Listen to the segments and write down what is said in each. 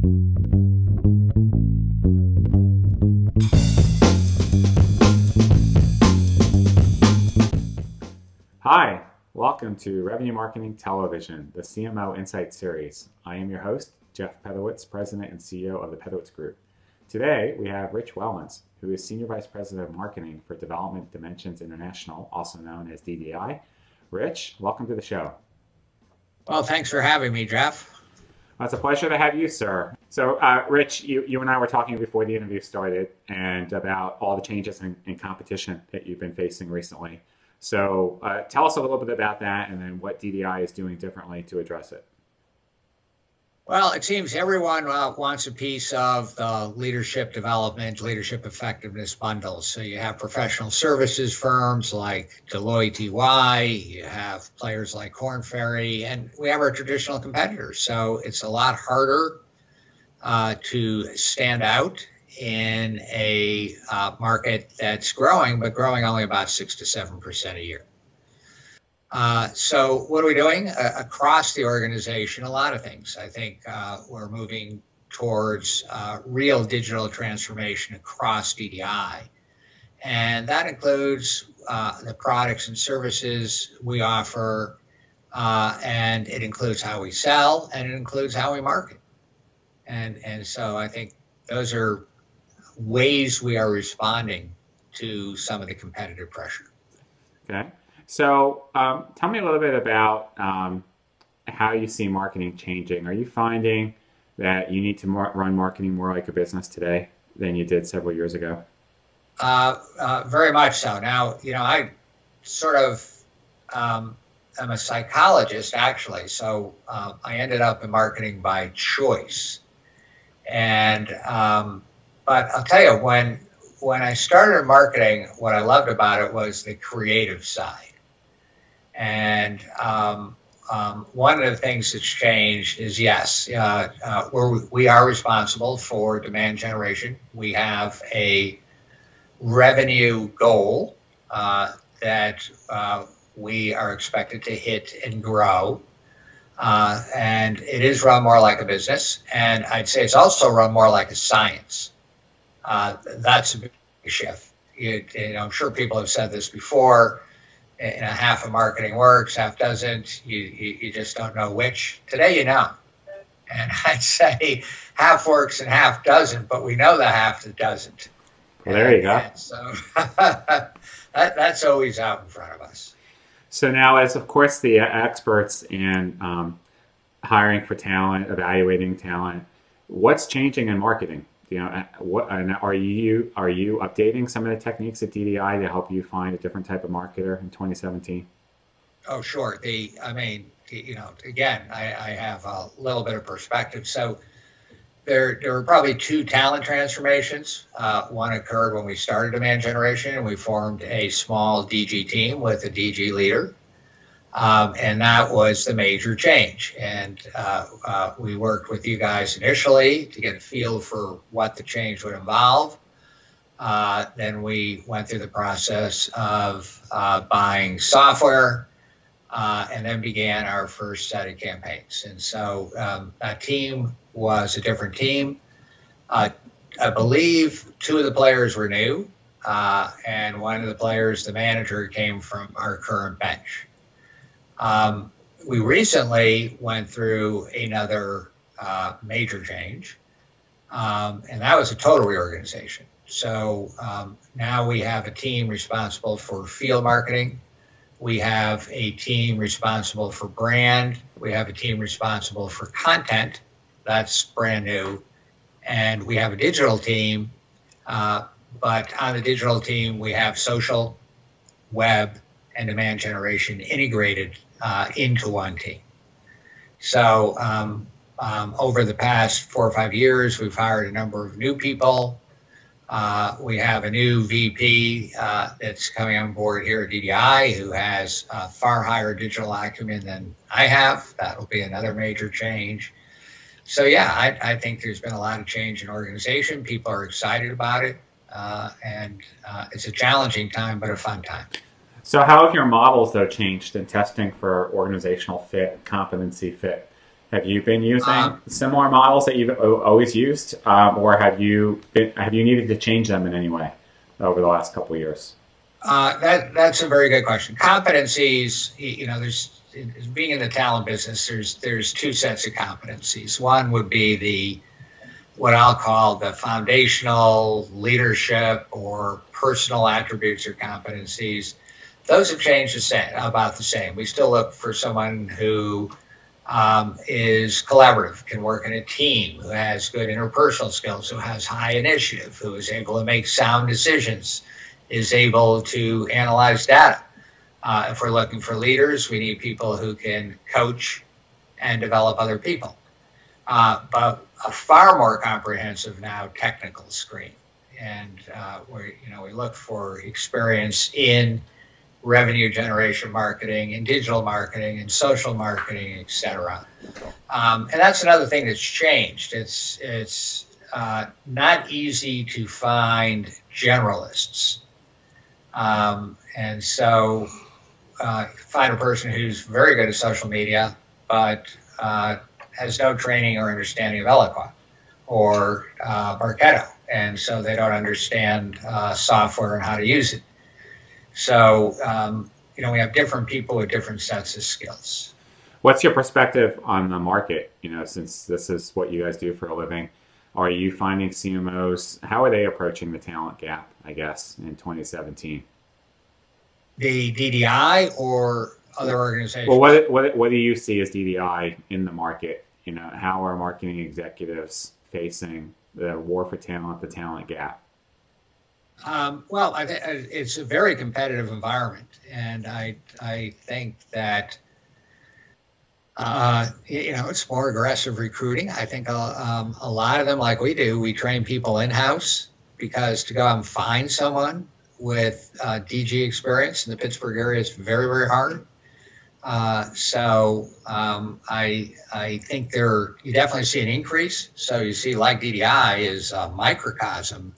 Hi, welcome to Revenue Marketing Television, the CMO Insight Series. I am your host, Jeff Pedowitz, President and CEO of the Pedowitz Group. Today, we have Rich Wellins, who is Senior Vice President of Marketing for Development Dimensions International, also known as DDI. Rich, welcome to the show. Well, thanks for having me, Jeff. It's a pleasure to have you, sir. So, uh, Rich, you, you and I were talking before the interview started and about all the changes in, in competition that you've been facing recently. So uh, tell us a little bit about that and then what DDI is doing differently to address it. Well, it seems everyone uh, wants a piece of the leadership development, leadership effectiveness bundles. So you have professional services firms like Deloitte EY, you have players like Korn Ferry, and we have our traditional competitors. So it's a lot harder uh, to stand out in a uh, market that's growing, but growing only about six to seven percent a year. Uh, so, what are we doing uh, across the organization? A lot of things. I think uh, we're moving towards uh, real digital transformation across DDI, and that includes uh, the products and services we offer, and it includes how we sell, and it includes how we market. And and so I think those are ways we are responding to some of the competitive pressure. Okay. So um, tell me a little bit about um, how you see marketing changing. Are you finding that you need to mar- run marketing more like a business today than you did several years ago? Uh, uh, very much so. Now, you know, I sort of um, am a psychologist actually, so uh, I ended up in marketing by choice. And um, but I'll tell you, when when I started marketing, what I loved about it was the creative side. And um, um, one of the things that's changed is yes, uh, uh, we're, we are responsible for demand generation. We have a revenue goal uh, that uh, we are expected to hit and grow. Uh, and it is run more like a business. And I'd say it's also run more like a science. Uh, that's a big shift. You, you, know, I'm sure people have said this before. You know, half of marketing works, half doesn't. You, you, you just don't know which. Today, you know. And I'd say half works and half doesn't, but we know the half that doesn't. Well, there you go. so that, that's always out in front of us. So now, as of course the experts in um, hiring for talent, evaluating talent, what's changing in marketing? You know, what are you are you updating some of the techniques at DDI to help you find a different type of marketer in 2017? Oh, sure. The I mean, you know, again, I, I have a little bit of perspective. So there there were probably two talent transformations. Uh, one occurred when we started demand generation, and we formed a small DG team with a DG leader. Um, and that was the major change. And uh, uh, we worked with you guys initially to get a feel for what the change would involve. Uh, then we went through the process of uh, buying software uh, and then began our first set of campaigns. And so um, that team was a different team. Uh, I believe two of the players were new, and one of the players, the manager, came from our current bench. Um, we recently went through another uh, major change, um, and that was a total reorganization. So um, now we have a team responsible for field marketing. We have a team responsible for brand. We have a team responsible for content. That's brand new. And we have a digital team. Uh, but on the digital team, we have social, web, and demand generation integrated uh, into one team. So um, um, over the past four or five years, we've hired a number of new people. Uh, we have a new VP uh, that's coming on board here at DDI who has far higher digital acumen than I have. That will be another major change. So yeah, I, I, think there's been a lot of change in organization. People are excited about it, uh, and uh, it's a challenging time, but a fun time. So how have your models though changed in testing for organizational fit, competency fit? Have you been using um, similar models that you've always used, um, or have you been, have you needed to change them in any way over the last couple of years? Uh, that that's a very good question. Competencies, you know, there's being in the talent business. There's there's two sets of competencies. One would be the what I'll call the foundational leadership or personal attributes or competencies. Those have changed the same, about the same. We still look for someone who um, is collaborative, can work in a team, who has good interpersonal skills, who has high initiative, who is able to make sound decisions, is able to analyze data. Uh, if we're looking for leaders, we need people who can coach and develop other people. Uh, but a far more comprehensive now technical screen, and uh, we you know we look for experience in revenue generation marketing and digital marketing and social marketing, et cetera. Um, and that's another thing that's changed. It's it's uh, not easy to find generalists, um, and so uh, find a person who's very good at social media, but uh, has no training or understanding of Eloqua or uh, Marketo, and so they don't understand uh, software and how to use it. So, um, you know, we have different people with different sets of skills. What's your perspective on the market? You know, since this is what you guys do for a living, are you finding CMOs? How are they approaching the talent gap? I guess in 2017. The DDI or other organizations. Well, what what what do you see as DDI in the market? You know, how are marketing executives facing the war for talent, the talent gap? Um, well, I it's a very competitive environment, and I I think that uh, you know it's more aggressive recruiting. I think uh, um, a lot of them, like we do, we train people in house because to go out and find someone with uh, DG experience in the Pittsburgh area is very very hard. Uh, so um, I I think there you definitely see an increase. So you see like DDI is a microcosm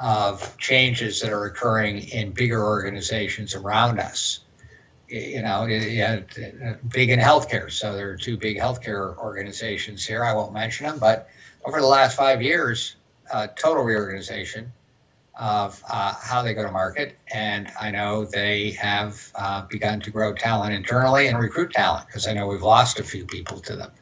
of changes that are occurring in bigger organizations around us. You know, yeah, big in healthcare. So there are two big healthcare organizations here. I won't mention them, but over the last five years, uh, total reorganization of uh, how they go to market. And I know they have uh, begun to grow talent internally and recruit talent because I know we've lost a few people to them.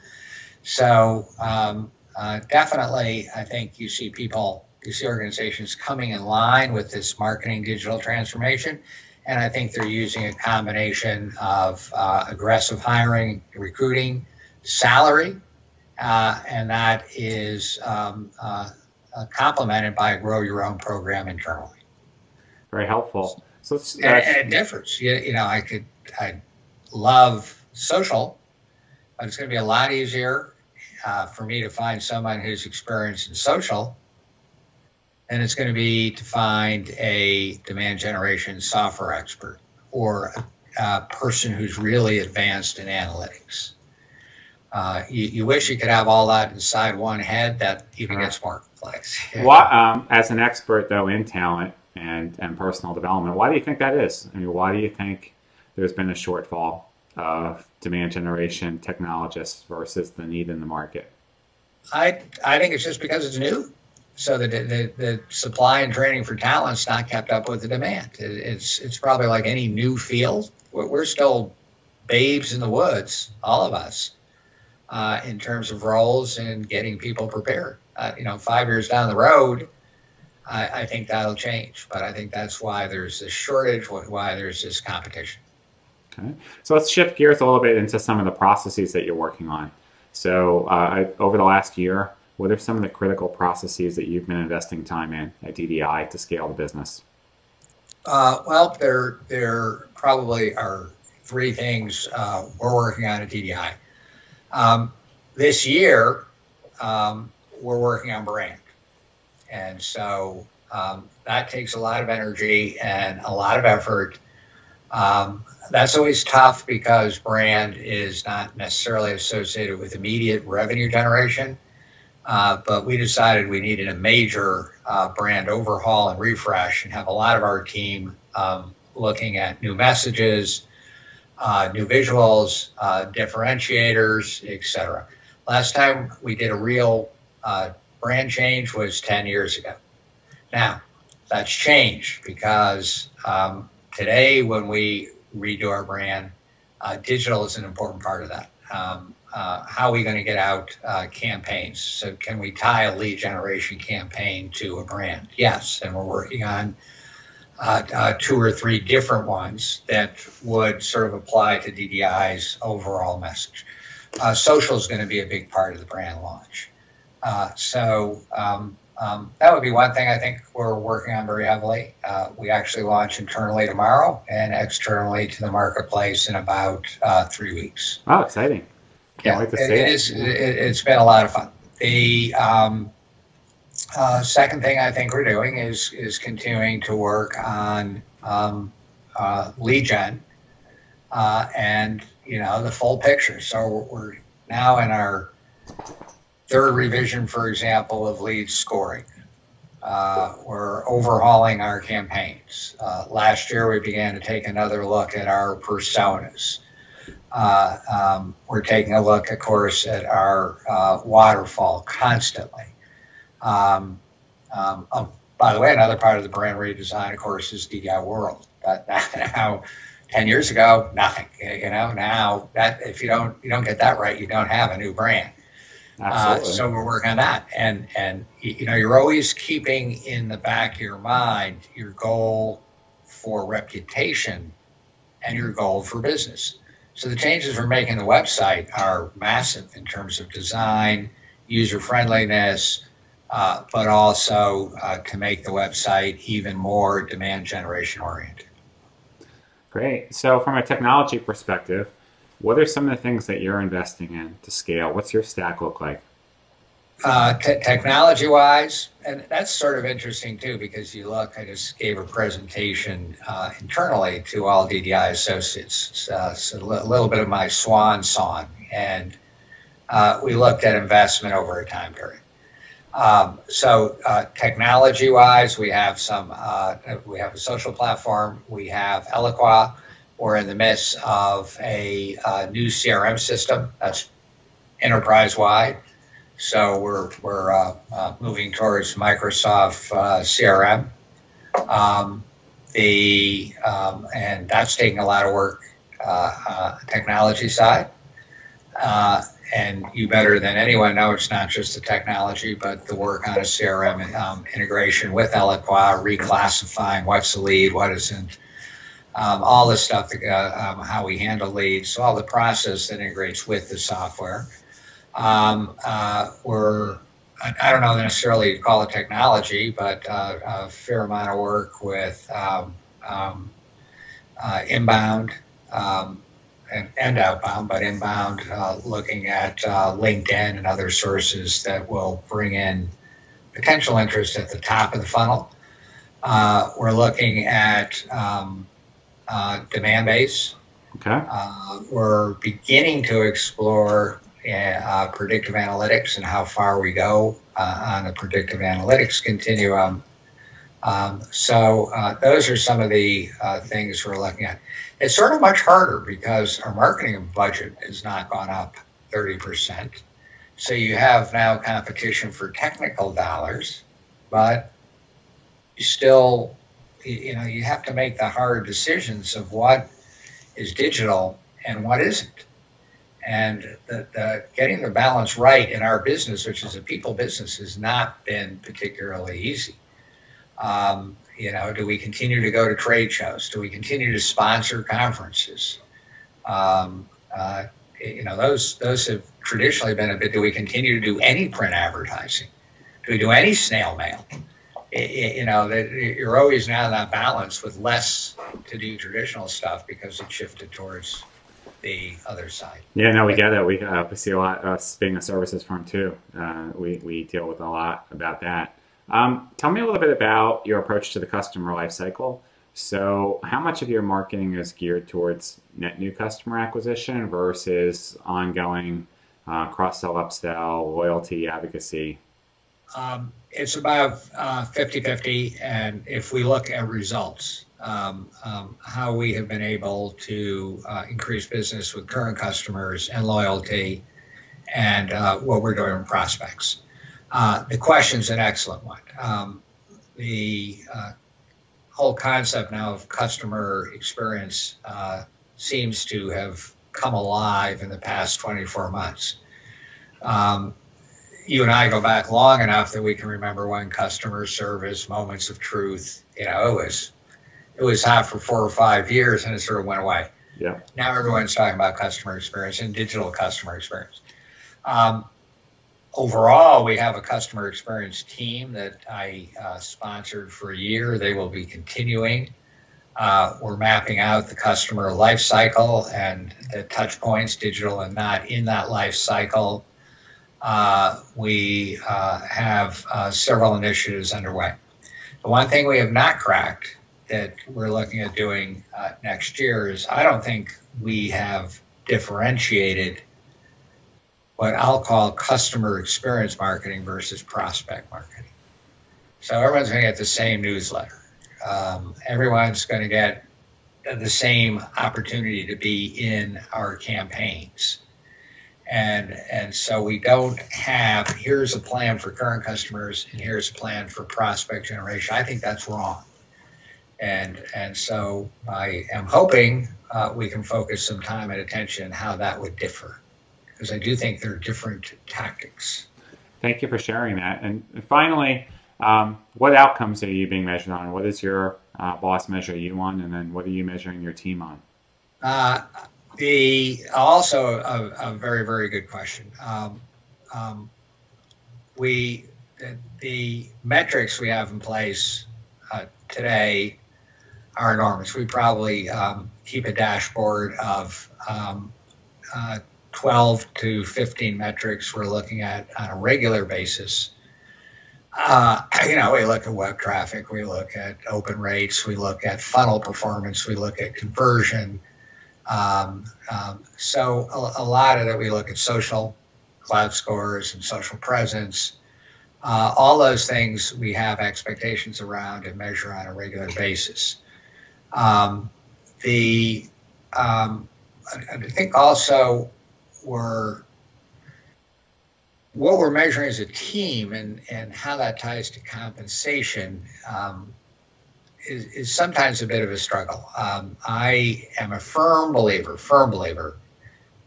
So um, uh, definitely, I think you see people you see organizations coming in line with this marketing digital transformation. And I think they're using a combination of uh, aggressive hiring, recruiting, salary, uh, and that is um, uh, uh complemented by a grow your own program internally. Very helpful. So and, and it differs. You, you know, I could, I love social, but it's going to be a lot easier uh, for me to find someone who's experienced in social and it's going to be to find a demand generation software expert or a, person who's really advanced in analytics. Uh, you, you, wish you could have all that inside one head. That even gets more complex. what, um, as an expert though in talent and and personal development, why do you think that is? I mean, why do you think there's been a shortfall of demand generation technologists versus the need in the market? I I think it's just because it's new so the, the, the supply and training for talent's not kept up with the demand. It, it's it's probably like any new field. We're, we're still babes in the woods, all of us, uh, in terms of roles and getting people prepared. Uh, you know, five years down the road, I, I, think that'll change. But I think that's why there's this shortage, why there's this competition. Okay, so let's shift gears a little bit into some of the processes that you're working on. So uh, over the last year, what are some of the critical processes that you've been investing time in at DDI to scale the business? Uh, well, there there probably are three things uh, we're working on at DDI. Um, this year, um, we're working on brand, and so um, that takes a lot of energy and a lot of effort. Um, that's always tough because brand is not necessarily associated with immediate revenue generation. Uh, but we decided we needed a major uh, brand overhaul and refresh and have a lot of our team um, looking at new messages, uh, new visuals, uh, differentiators, etc. Last time we did a real uh, brand change was 10 years ago. Now, that's changed because um, today, when we redo our brand, uh, digital is an important part of that. Um, uh, how are we going to get out uh, campaigns? So, can we tie a lead generation campaign to a brand? Yes, and we're working on uh, uh, two or three different ones that would sort of apply to DDI's overall message. Uh, social is going to be a big part of the brand launch. Uh, so um, um, that would be one thing I think we're working on very heavily. Uh, we actually launch internally tomorrow and externally to the marketplace in about uh, three weeks. Oh, exciting! Can't yeah, wait to see it. It is, it, has been a lot of fun. The um, uh, second thing I think we're doing is is continuing to work on um, uh, lead gen uh, and you know the full picture. So we're now in our third revision, for example, of lead scoring. Uh, we're overhauling our campaigns. Uh, last year, we began to take another look at our personas. Uh, um, we're taking a look, of course, at our uh, waterfall constantly. Um, um, oh, by the way, another part of the brand redesign, of course, is DDI World. That, now, ten years ago, nothing. You know, now that if you don't you don't get that right, you don't have a new brand. Uh, so we're working on that, and and you know you're always keeping in the back of your mind your goal for reputation and your goal for business. So the changes we're making the website are massive in terms of design, user friendliness, uh, but also uh, to make the website even more demand generation oriented. Great. So from a technology perspective, what are some of the things that you're investing in to scale? What's your stack look like? Uh, t- technology wise, and that's sort of interesting too, because you look, I just gave a presentation uh, internally to all DDI associates, uh, so a little bit of my swan song, and uh, we looked at investment over a time period. Um, so uh, technology wise, we have some, we have a social platform, we have Eloqua, we're in the midst of a uh, new CRM system that's enterprise wide. So we're, we're uh, uh, moving towards Microsoft uh, CRM. Um, the, um, and that's taking a lot of work, uh, uh, technology side. and you better than anyone know it's not just the technology, but the work on a CRM um, integration with Eloqua, reclassifying what's the lead, what isn't um, all the stuff, uh, um, how we handle leads, all the process that integrates with the software. Um, uh, we're, I don't know necessarily call it technology, but uh, a fair amount of work with um, um, uh, inbound um, and, and, outbound, but inbound, uh, looking at uh, LinkedIn and other sources that will bring in potential interest at the top of the funnel. we're looking at uh, Demandbase. Okay. Uh, we're beginning to explore uh, predictive analytics and how far we go uh, on the predictive analytics continuum. Um, so uh, those are some of the uh, things we're looking at. It's sort of much harder because our marketing budget has not gone up 30%. So you have now competition for technical dollars, but you still you know you have to make the hard decisions of what is digital and what isn't. And the, the, getting the balance right in our business which is a people business has not been particularly easy. Um, you know do we continue to go to trade shows? Do we continue to sponsor conferences? Um, uh, you know those those have traditionally been a bit do we continue to do any print advertising? Do we do any snail mail you know, you're always now that balance with less to do traditional stuff because it shifted towards the other side. Yeah, no, we get it. We, uh, we see a lot, of us being a services firm too. Uh, we, we deal with a lot about that. Um, tell me a little bit about your approach to the customer lifecycle. So, how much of your marketing is geared towards net new customer acquisition versus ongoing uh, cross sell, upsell, loyalty, advocacy? Um, it's about uh, 50 50. And if we look at results, um, um, how we have been able to uh, increase business with current customers and loyalty and uh, what we're doing with prospects. Uh, the question's an excellent one. Um, the uh, whole concept now of customer experience uh, seems to have come alive in the past 24 months. Um, you and I go back long enough that we can remember when customer service, moments of truth, you know, it was it was hot for four or five years and it sort of went away. Yeah. Now everyone's talking about customer experience and digital customer experience. Um, overall, we have a customer experience team that I uh, sponsored for a year. They will be continuing. Uh, we're mapping out the customer life cycle and the touch points, digital and not, in that life cycle. Uh, we uh, have uh, several initiatives underway. The one thing we have not cracked that we're looking at doing uh, next year is I don't think we have differentiated what I'll call customer experience marketing versus prospect marketing. So everyone's going to get the same newsletter. Um, everyone's going to get the same opportunity to be in our campaigns. And, and so we don't have here's a plan for current customers and here's a plan for prospect generation. I think that's wrong. And, and so I am hoping uh, we can focus some time and attention how that would differ because I do think there are different tactics. Thank you for sharing that. And finally, um, what outcomes are you being measured on? What is your uh, boss measure you on? And then what are you measuring your team on? Uh, the also a, a, very very good question. Um, um, we the, the, metrics we have in place uh, today are enormous. We probably um, keep a dashboard of um, uh, 12 to 15 metrics we're looking at on a regular basis. Uh, you know, we look at web traffic, we look at open rates, we look at funnel performance, we look at conversion. Um, um, so a, a, lot of it, we look at social Klout scores and social presence. Uh, all those things we have expectations around and measure on a regular basis. Um, the um, I think also we're what we're measuring as a team and, and how that ties to compensation um, is, is, sometimes a bit of a struggle. Um, I am a firm believer, firm believer,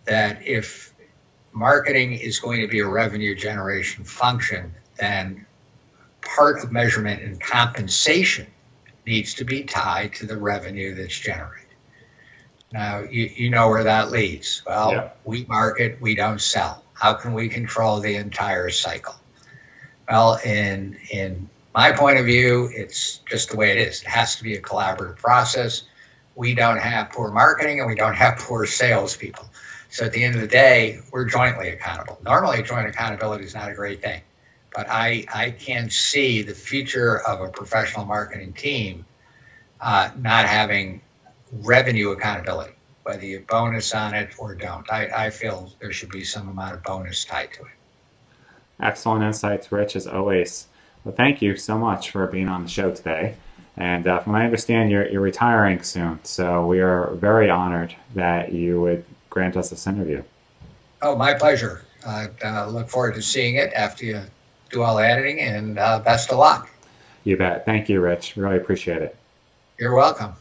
that if marketing is going to be a revenue generation function, then part of measurement and compensation needs to be tied to the revenue that's generated. Now, you, you know where that leads. Well, yeah. we market, we don't sell. How can we control the entire cycle? Well, in, in my point of view, it's just the way it is. It has to be a collaborative process. We don't have poor marketing and we don't have poor salespeople. So at the end of the day, we're jointly accountable. Normally, joint accountability is not a great thing, but I, I can see the future of a professional marketing team uh, not having revenue accountability, whether you bonus on it or don't. I, I feel there should be some amount of bonus tied to it. Excellent insights, Rich, as always. Well, thank you so much for being on the show today. And uh, from what I understand, you're, you're retiring soon. So we are very honored that you would grant us this interview. Oh, my pleasure. I uh, look forward to seeing it after you do all the editing, and uh, best of luck. You bet. Thank you, Rich. Really appreciate it. You're welcome.